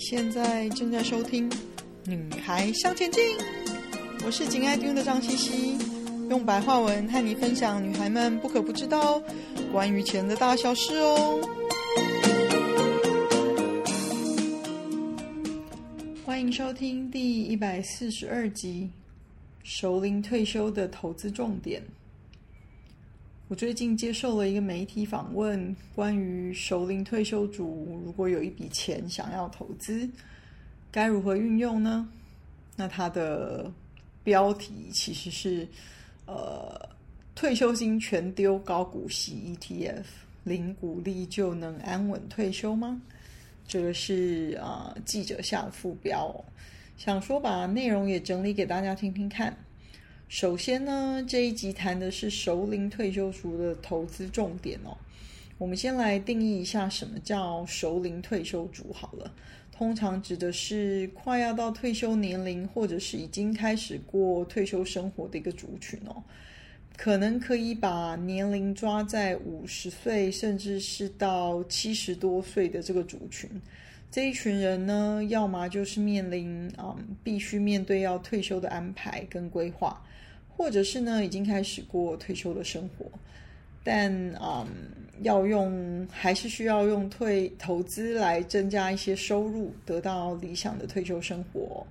现在正在收听《女孩向前进》，我是紧爱听的张茜茜，用白话文和你分享女孩们不可不知道关于钱的大小事哦。欢迎收听第一百四十二集《熟龄退休的投资重点》。我最近接受了一个媒体访问，关于熟龄退休族如果有一笔钱想要投资，该如何运用呢？那它的标题其实是呃，退休金全丢高股息 ETF，零股利就能安稳退休吗？这个是啊、呃、记者下的副标，想说把内容也整理给大家听听看。首先呢，这一集谈的是熟龄退休族的投资重点哦。我们先来定义一下什么叫熟龄退休族好了。通常指的是快要到退休年龄，或者是已经开始过退休生活的一个族群哦。可能可以把年龄抓在五十岁，甚至是到七十多岁的这个族群。这一群人呢，要么就是面临啊、嗯，必须面对要退休的安排跟规划。或者是呢，已经开始过退休的生活，但嗯，要用还是需要用退投资来增加一些收入，得到理想的退休生活。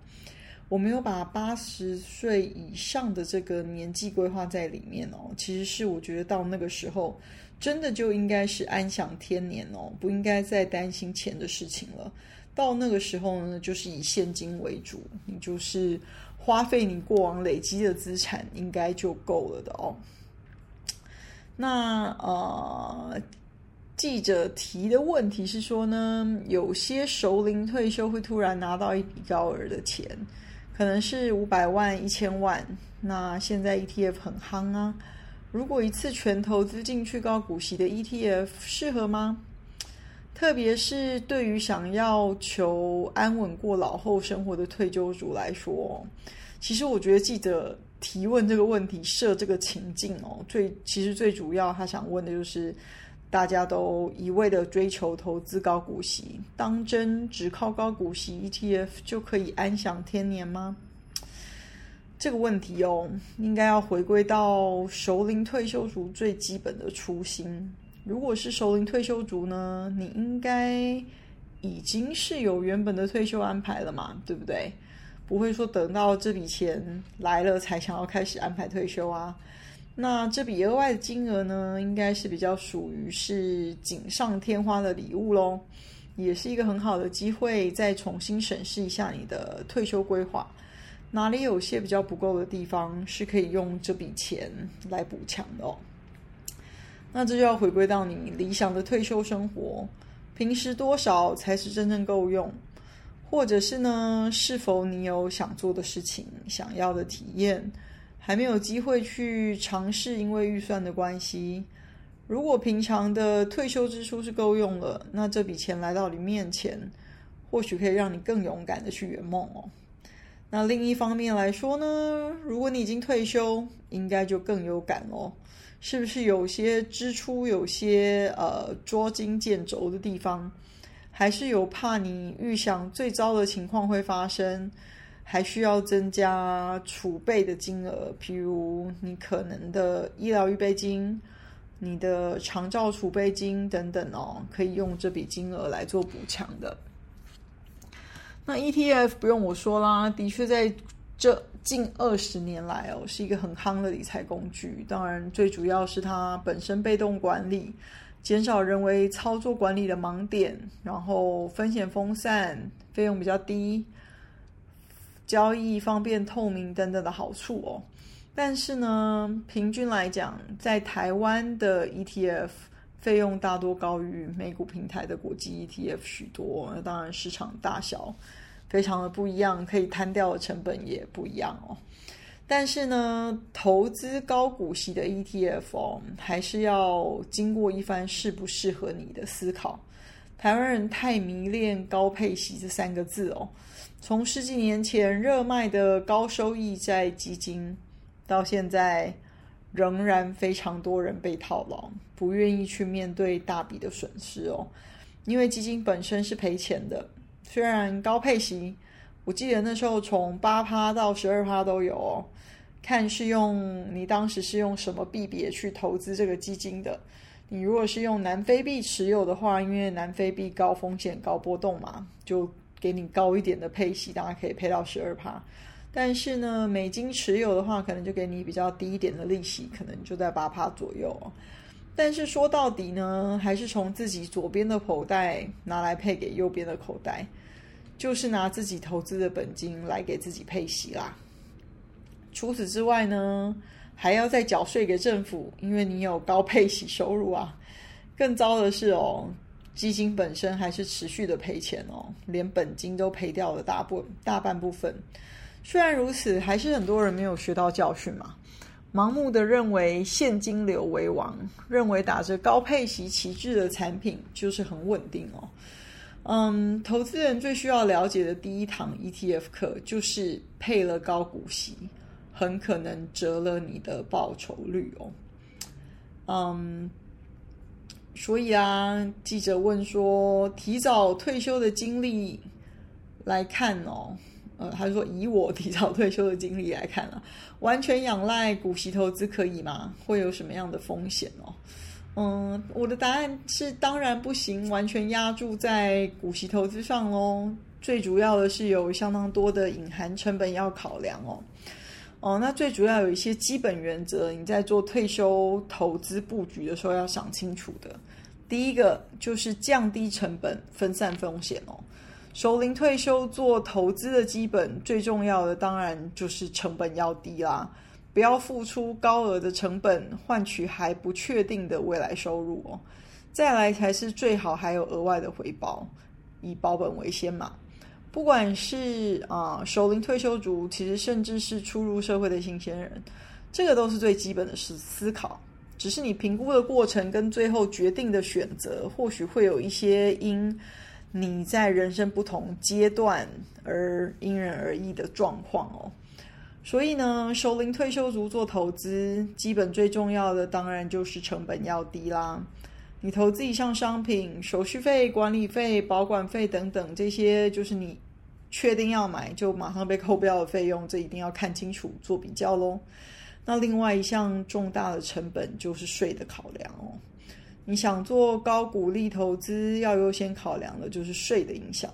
我没有把八十岁以上的这个年纪规划在里面哦，其实是我觉得到那个时候，真的就应该是安享天年哦，不应该再担心钱的事情了。到那个时候呢，就是以现金为主，你就是。花费你过往累积的资产应该就够了的哦。那呃，记者提的问题是说呢，有些熟龄退休会突然拿到一笔高额的钱，可能是五百万、一千万。那现在 ETF 很夯啊，如果一次全投资进去高股息的 ETF 适合吗？特别是对于想要求安稳过老后生活的退休族来说，其实我觉得记者提问这个问题设这个情境哦，最其实最主要他想问的就是，大家都一味的追求投资高股息，当真只靠高股息 ETF 就可以安享天年吗？这个问题哦，应该要回归到熟龄退休族最基本的初心。如果是熟龄退休族呢，你应该已经是有原本的退休安排了嘛，对不对？不会说等到这笔钱来了才想要开始安排退休啊。那这笔额外的金额呢，应该是比较属于是锦上添花的礼物喽，也是一个很好的机会，再重新审视一下你的退休规划，哪里有些比较不够的地方，是可以用这笔钱来补强的哦。那这就要回归到你理想的退休生活，平时多少才是真正够用？或者是呢，是否你有想做的事情、想要的体验，还没有机会去尝试，因为预算的关系。如果平常的退休支出是够用了，那这笔钱来到你面前，或许可以让你更勇敢的去圆梦哦。那另一方面来说呢，如果你已经退休，应该就更有感哦。是不是有些支出有些呃捉襟见肘的地方，还是有怕你预想最糟的情况会发生，还需要增加储备的金额，譬如你可能的医疗预备金、你的长照储备金等等哦，可以用这笔金额来做补强的。那 ETF 不用我说啦，的确在这。近二十年来哦，是一个很夯的理财工具。当然，最主要是它本身被动管理，减少人为操作管理的盲点，然后风险分散，费用比较低，交易方便透明等等的好处哦。但是呢，平均来讲，在台湾的 ETF 费用大多高于美股平台的国际 ETF 许多。那当然，市场大小。非常的不一样，可以摊掉的成本也不一样哦。但是呢，投资高股息的 ETF 哦，还是要经过一番适不适合你的思考。台湾人太迷恋高配息这三个字哦，从十几年前热卖的高收益债基金，到现在仍然非常多人被套牢，不愿意去面对大笔的损失哦，因为基金本身是赔钱的。虽然高配息，我记得那时候从八趴到十二趴都有哦。看是用你当时是用什么币别去投资这个基金的。你如果是用南非币持有的话，因为南非币高风险、高波动嘛，就给你高一点的配息，大家可以配到十二趴。但是呢，美金持有的话，可能就给你比较低一点的利息，可能就在八趴左右。但是说到底呢，还是从自己左边的口袋拿来配给右边的口袋，就是拿自己投资的本金来给自己配息啦。除此之外呢，还要再缴税给政府，因为你有高配息收入啊。更糟的是哦，基金本身还是持续的赔钱哦，连本金都赔掉了大部大半部分。虽然如此，还是很多人没有学到教训嘛，盲目的认为现金流为王，认为打着高配息旗帜的产品就是很稳定哦。嗯，投资人最需要了解的第一堂 ETF 课就是配了高股息，很可能折了你的报酬率哦。嗯，所以啊，记者问说，提早退休的经历来看哦。呃，他说以我提早退休的经历来看啊，完全仰赖股息投资可以吗？会有什么样的风险哦？嗯，我的答案是当然不行，完全压注在股息投资上喽。最主要的是有相当多的隐含成本要考量哦。哦，那最主要有一些基本原则，你在做退休投资布局的时候要想清楚的。第一个就是降低成本，分散风险哦。熟龄退休做投资的基本最重要的，当然就是成本要低啦，不要付出高额的成本换取还不确定的未来收入哦。再来才是最好还有额外的回报，以保本为先嘛。不管是啊熟龄退休族，其实甚至是初入社会的新鲜人，这个都是最基本的思思考。只是你评估的过程跟最后决定的选择，或许会有一些因。你在人生不同阶段而因人而异的状况哦，所以呢，熟龄退休族做投资，基本最重要的当然就是成本要低啦。你投资一项商品，手续费、管理费、保管费等等这些，就是你确定要买就马上被扣掉的费用，这一定要看清楚做比较喽。那另外一项重大的成本就是税的考量哦。你想做高股利投资，要优先考量的就是税的影响，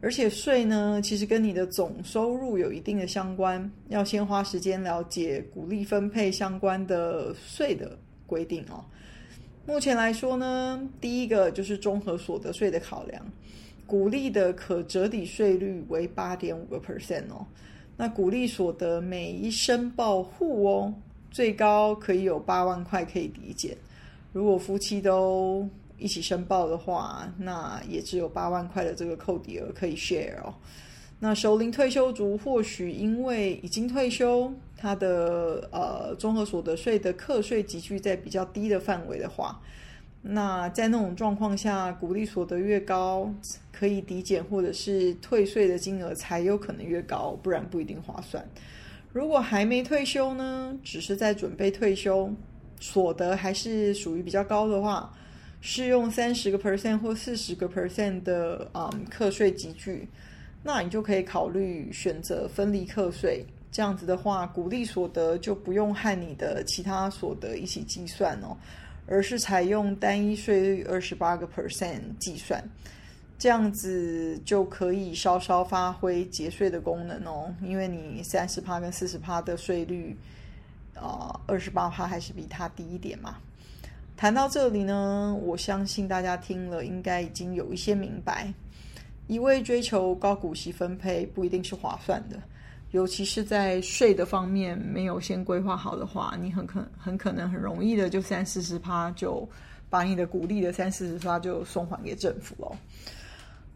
而且税呢，其实跟你的总收入有一定的相关，要先花时间了解股利分配相关的税的规定哦。目前来说呢，第一个就是综合所得税的考量，股利的可折抵税率为八点五个 percent 哦，那股利所得每一申报户哦，最高可以有八万块可以抵减。如果夫妻都一起申报的话，那也只有八万块的这个扣抵额可以 share 哦。那熟龄退休族或许因为已经退休，他的呃综合所得税的课税集聚在比较低的范围的话，那在那种状况下，鼓励所得越高，可以抵减或者是退税的金额才有可能越高，不然不一定划算。如果还没退休呢，只是在准备退休。所得还是属于比较高的话，适用三十个 percent 或四十个 percent 的嗯课税集聚，那你就可以考虑选择分离课税。这样子的话，股利所得就不用和你的其他所得一起计算哦，而是采用单一税率二十八个 percent 计算，这样子就可以稍稍发挥节税的功能哦，因为你三十趴跟四十趴的税率。呃，二十八趴还是比它低一点嘛。谈到这里呢，我相信大家听了应该已经有一些明白，一味追求高股息分配不一定是划算的，尤其是在税的方面没有先规划好的话，你很可很可能很容易的就三四十趴就把你的股利的三四十趴就送还给政府了。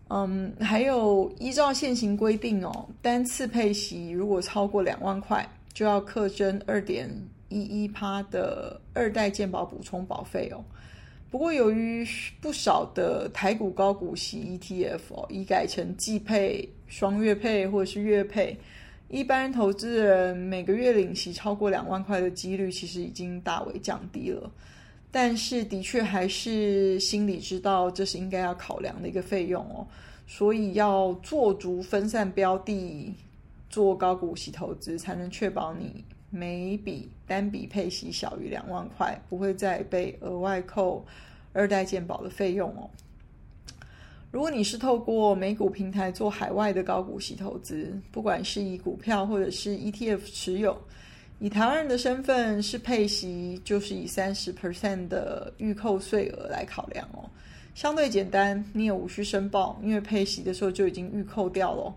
嗯，还有依照现行规定哦，单次配息如果超过两万块。就要课征二点一一趴的二代健保补充保费哦。不过由于不少的台股高股息 ETF 哦，已改成季配、双月配或者是月配，一般投资人每个月领息超过两万块的几率其实已经大为降低了。但是的确还是心里知道这是应该要考量的一个费用哦，所以要做足分散标的，做高股息投资，才能确保你每笔单笔配息小于两万块，不会再被额外扣二代健保的费用哦。如果你是透过美股平台做海外的高股息投资，不管是以股票或者是 ETF 持有。以台湾人的身份是配息，就是以三十 percent 的预扣税额来考量哦，相对简单，你也无需申报，因为配息的时候就已经预扣掉了。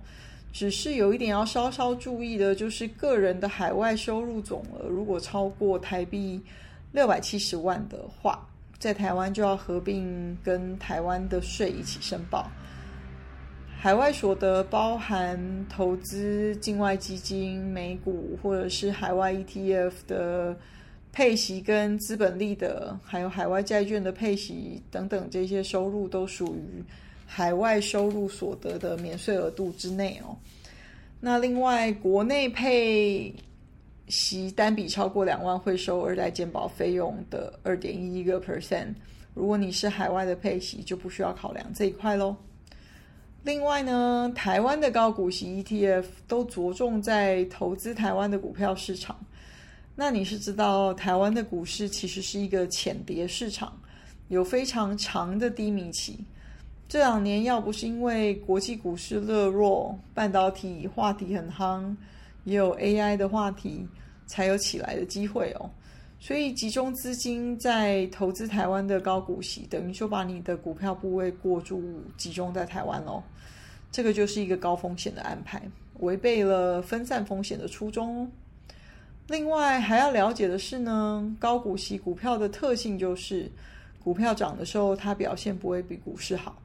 只是有一点要稍稍注意的，就是个人的海外收入总额如果超过台币六百七十万的话，在台湾就要合并跟台湾的税一起申报。海外所得包含投资境外基金、美股或者是海外 ETF 的配息跟资本利得，还有海外债券的配息等等，这些收入都属于海外收入所得的免税额度之内哦。那另外，国内配息单笔超过两万会收二代健保费用的二点一一个 percent，如果你是海外的配息，就不需要考量这一块喽。另外呢，台湾的高股息 ETF 都着重在投资台湾的股票市场。那你是知道台湾的股市其实是一个浅碟市场，有非常长的低迷期。这两年要不是因为国际股市热络，半导体话题很夯，也有 AI 的话题，才有起来的机会哦。所以集中资金在投资台湾的高股息，等于说把你的股票部位过注集中在台湾喽。这个就是一个高风险的安排，违背了分散风险的初衷。另外还要了解的是呢，高股息股票的特性就是，股票涨的时候它表现不会比股市好，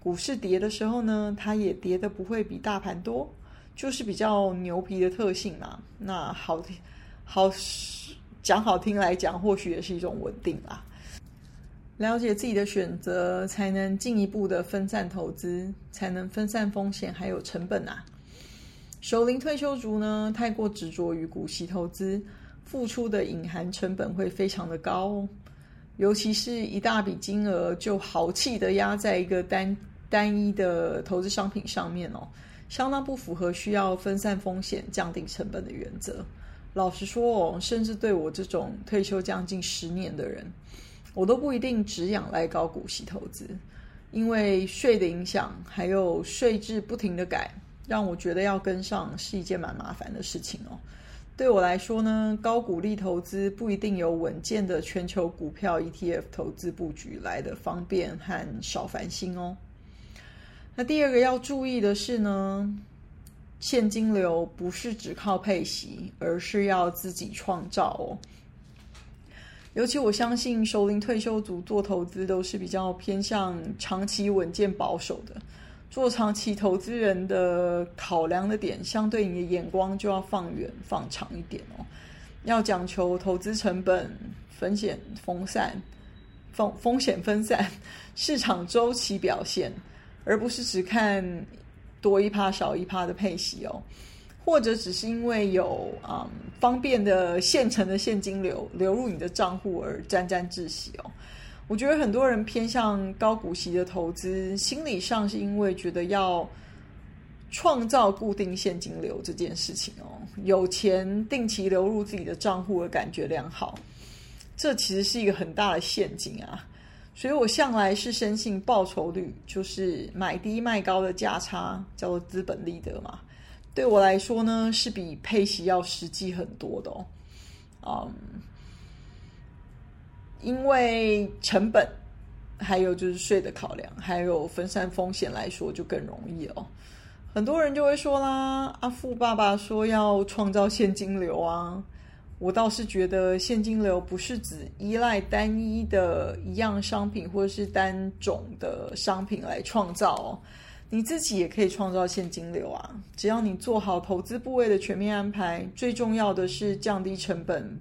股市跌的时候呢，它也跌的不会比大盘多，就是比较牛皮的特性嘛。那好听，好讲好听来讲，或许也是一种稳定啦。了解自己的选择，才能进一步的分散投资，才能分散风险还有成本啊。熟龄退休族呢，太过执着于股息投资，付出的隐含成本会非常的高哦。尤其是一大笔金额就豪气的压在一个单单一的投资商品上面哦，相当不符合需要分散风险、降低成本的原则。老实说哦，甚至对我这种退休将近十年的人。我都不一定只仰赖高股息投资，因为税的影响，还有税制不停的改，让我觉得要跟上是一件蛮麻烦的事情哦。对我来说呢，高股利投资不一定有稳健的全球股票 ETF 投资布局来的方便和少烦心哦。那第二个要注意的是呢，现金流不是只靠配息，而是要自己创造哦。尤其我相信，熟龄退休族做投资都是比较偏向长期稳健保守的。做长期投资人的考量的点，相对你的眼光就要放远放长一点哦。要讲求投资成本、风险分散、风风险分散、市场周期表现，而不是只看多一趴少一趴的配息哦。或者只是因为有嗯方便的现成的现金流流入你的账户而沾沾自喜哦，我觉得很多人偏向高股息的投资，心理上是因为觉得要创造固定现金流这件事情哦，有钱定期流入自己的账户的感觉良好，这其实是一个很大的陷阱啊，所以我向来是深信报酬率就是买低卖高的价差，叫做资本利得嘛。对我来说呢，是比配息要实际很多的哦。嗯，因为成本，还有就是税的考量，还有分散风险来说，就更容易哦。很多人就会说啦，阿富爸爸说要创造现金流啊，我倒是觉得现金流不是只依赖单一的一样商品或者是单种的商品来创造哦。你自己也可以创造现金流啊！只要你做好投资部位的全面安排，最重要的是降低成本、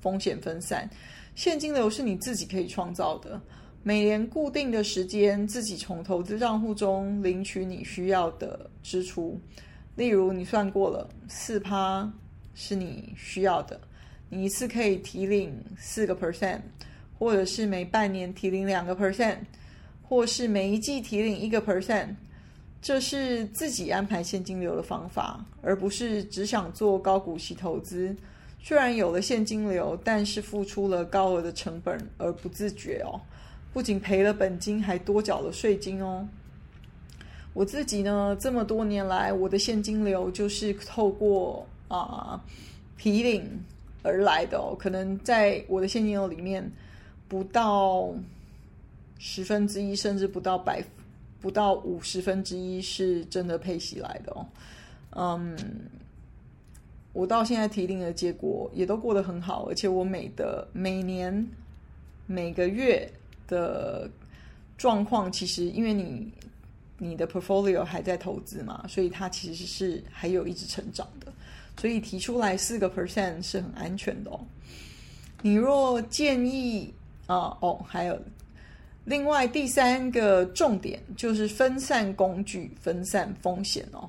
风险分散。现金流是你自己可以创造的，每年固定的时间，自己从投资账户中领取你需要的支出。例如，你算过了，四趴是你需要的，你一次可以提领四个 percent，或者是每半年提领两个 percent，或是每一季提领一个 percent，这是自己安排现金流的方法，而不是只想做高股息投资。虽然有了现金流，但是付出了高额的成本而不自觉哦，不仅赔了本金，还多缴了税金哦。我自己呢，这么多年来，我的现金流就是透过啊、呃、提领而来的哦。可能在我的现金流里面，不到十分之一，甚至不到百，不到五十分之一是真的配息来的哦。嗯。我到现在提领的结果也都过得很好，而且我每的每年每个月的状况，其实因为你你的 portfolio 还在投资嘛，所以它其实是还有一直成长的，所以提出来四个 percent 是很安全的哦。你若建议啊哦，还有另外第三个重点就是分散工具、分散风险哦，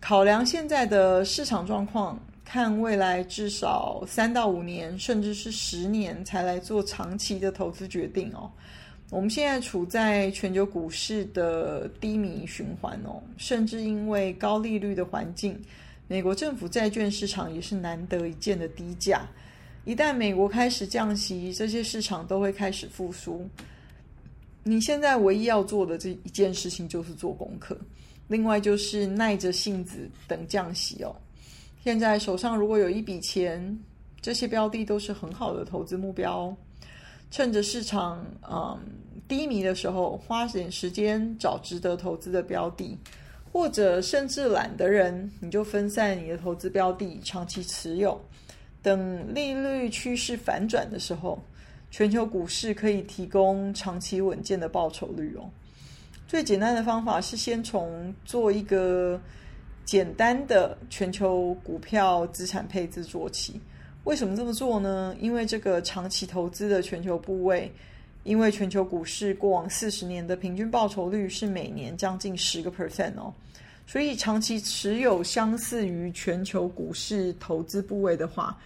考量现在的市场状况。看未来至少三到五年，甚至是十年才来做长期的投资决定哦。我们现在处在全球股市的低迷循环哦，甚至因为高利率的环境，美国政府债券市场也是难得一见的低价。一旦美国开始降息，这些市场都会开始复苏。你现在唯一要做的这一件事情就是做功课，另外就是耐着性子等降息哦。现在手上如果有一笔钱，这些标的都是很好的投资目标。趁着市场嗯低迷的时候，花点时间找值得投资的标的，或者甚至懒的人，你就分散你的投资标的，长期持有。等利率趋势反转的时候，全球股市可以提供长期稳健的报酬率哦。最简单的方法是先从做一个。简单的全球股票资产配置做起，为什么这么做呢？因为这个长期投资的全球部位，因为全球股市过往四十年的平均报酬率是每年将近十个 percent 哦，所以长期持有相似于全球股市投资部位的话，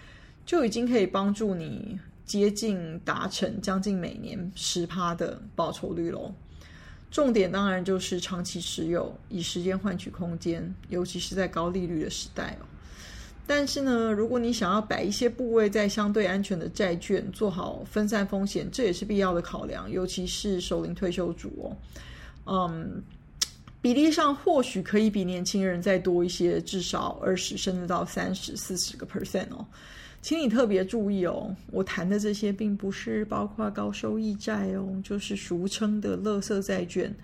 就已经可以帮助你接近达成将近每年十趴的报酬率喽。重点当然就是长期持有，以时间换取空间，尤其是在高利率的时代哦。但是呢，如果你想要摆一些部位在相对安全的债券，做好分散风险，这也是必要的考量。尤其是首领退休族哦，嗯，比例上或许可以比年轻人再多一些，至少二十甚至到三十、四十个 percent 哦。请你特别注意哦，我谈的这些并不是包括高收益债哦，就是俗称的垃圾债券，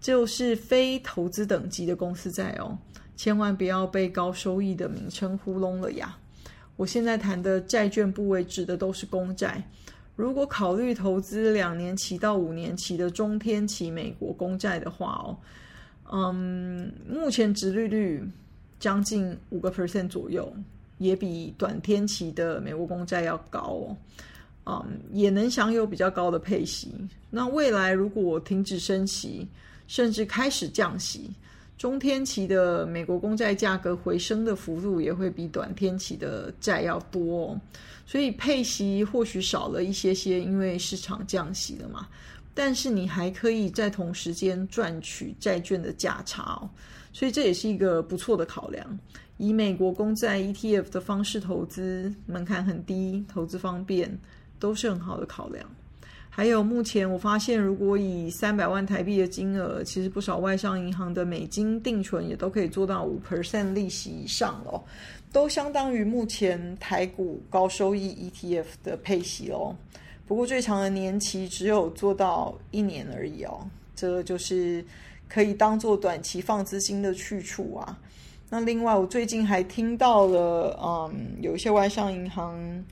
就是非投资等级的公司债哦，千万不要被高收益的名称糊弄了呀！我现在谈的债券部位指的都是公债，如果考虑投资两年期到五年期的中天期美国公债的话哦，嗯，目前殖利率将近五个 percent 左右。也比短天期的美国公债要高哦，嗯，也能享有比较高的配息。那未来如果停止升息，甚至开始降息，中天期的美国公债价格回升的幅度也会比短天期的债要多哦。所以配息或许少了一些些，因为市场降息了嘛。但是你还可以在同时间赚取债券的价差哦，所以这也是一个不错的考量。以美国公债 ETF 的方式投资，门槛很低，投资方便，都是很好的考量。还有，目前我发现，如果以三百万台币的金额，其实不少外商银行的美金定存也都可以做到五 percent 利息以上哦，都相当于目前台股高收益 ETF 的配息哦。不过最长的年期只有做到一年而已哦，这就是可以当做短期放资金的去处啊。那另外，我最近还听到了，嗯，有一些外商银行，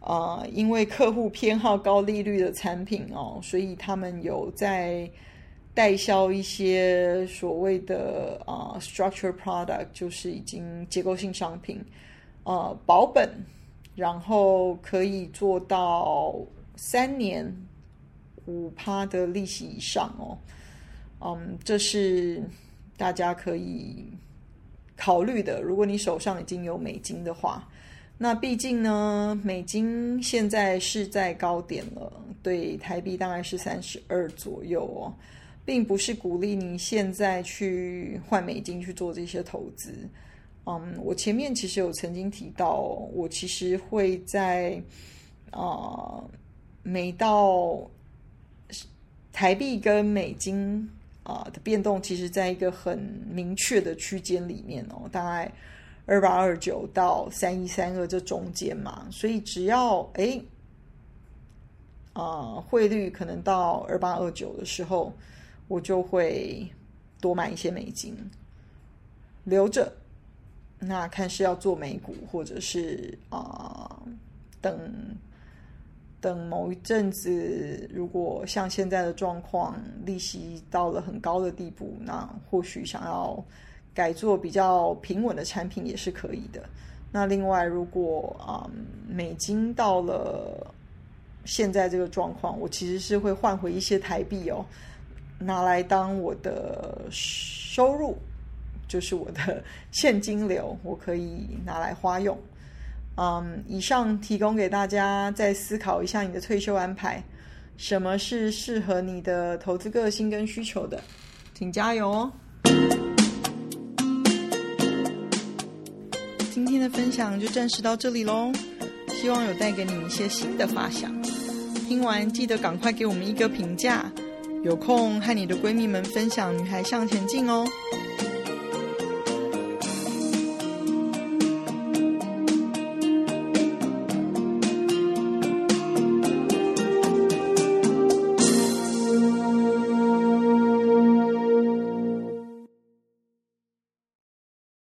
啊、因为客户偏好高利率的产品哦，所以他们有在代销一些所谓的啊、，structure product，就是已经结构性商品，呃，保本，然后可以做到三年五趴的利息以上哦，嗯，这是大家可以。考虑的，如果你手上已经有美金的话，那毕竟呢，美金现在是在高点了，对台币大概是三十二左右哦，并不是鼓励你现在去换美金去做这些投资。嗯，我前面其实有曾经提到，我其实会在啊、呃，每到台币跟美金啊、的变动，其实在一个很明确的区间里面哦，大概二八二九到三一三二这中间嘛，所以只要哎啊汇率可能到二八二九的时候，我就会多买一些美金留着。那看是要做美股，或者是啊、等等某一阵子，如果像现在的状况，利息到了很高的地步，那或许想要改做比较平稳的产品也是可以的。那另外，如果啊、美金到了现在这个状况，我其实是会换回一些台币哦，拿来当我的收入。就是我的 现金流，我可以拿来花用。嗯，以上提供给大家再思考一下你的退休安排，什么是适合你的投资个性跟需求的，请加油哦！今天的分享就暂时到这里喽，希望有带给你一些新的发想。听完记得赶快给我们一个评价，有空和你的闺蜜们分享《女孩向前进》哦。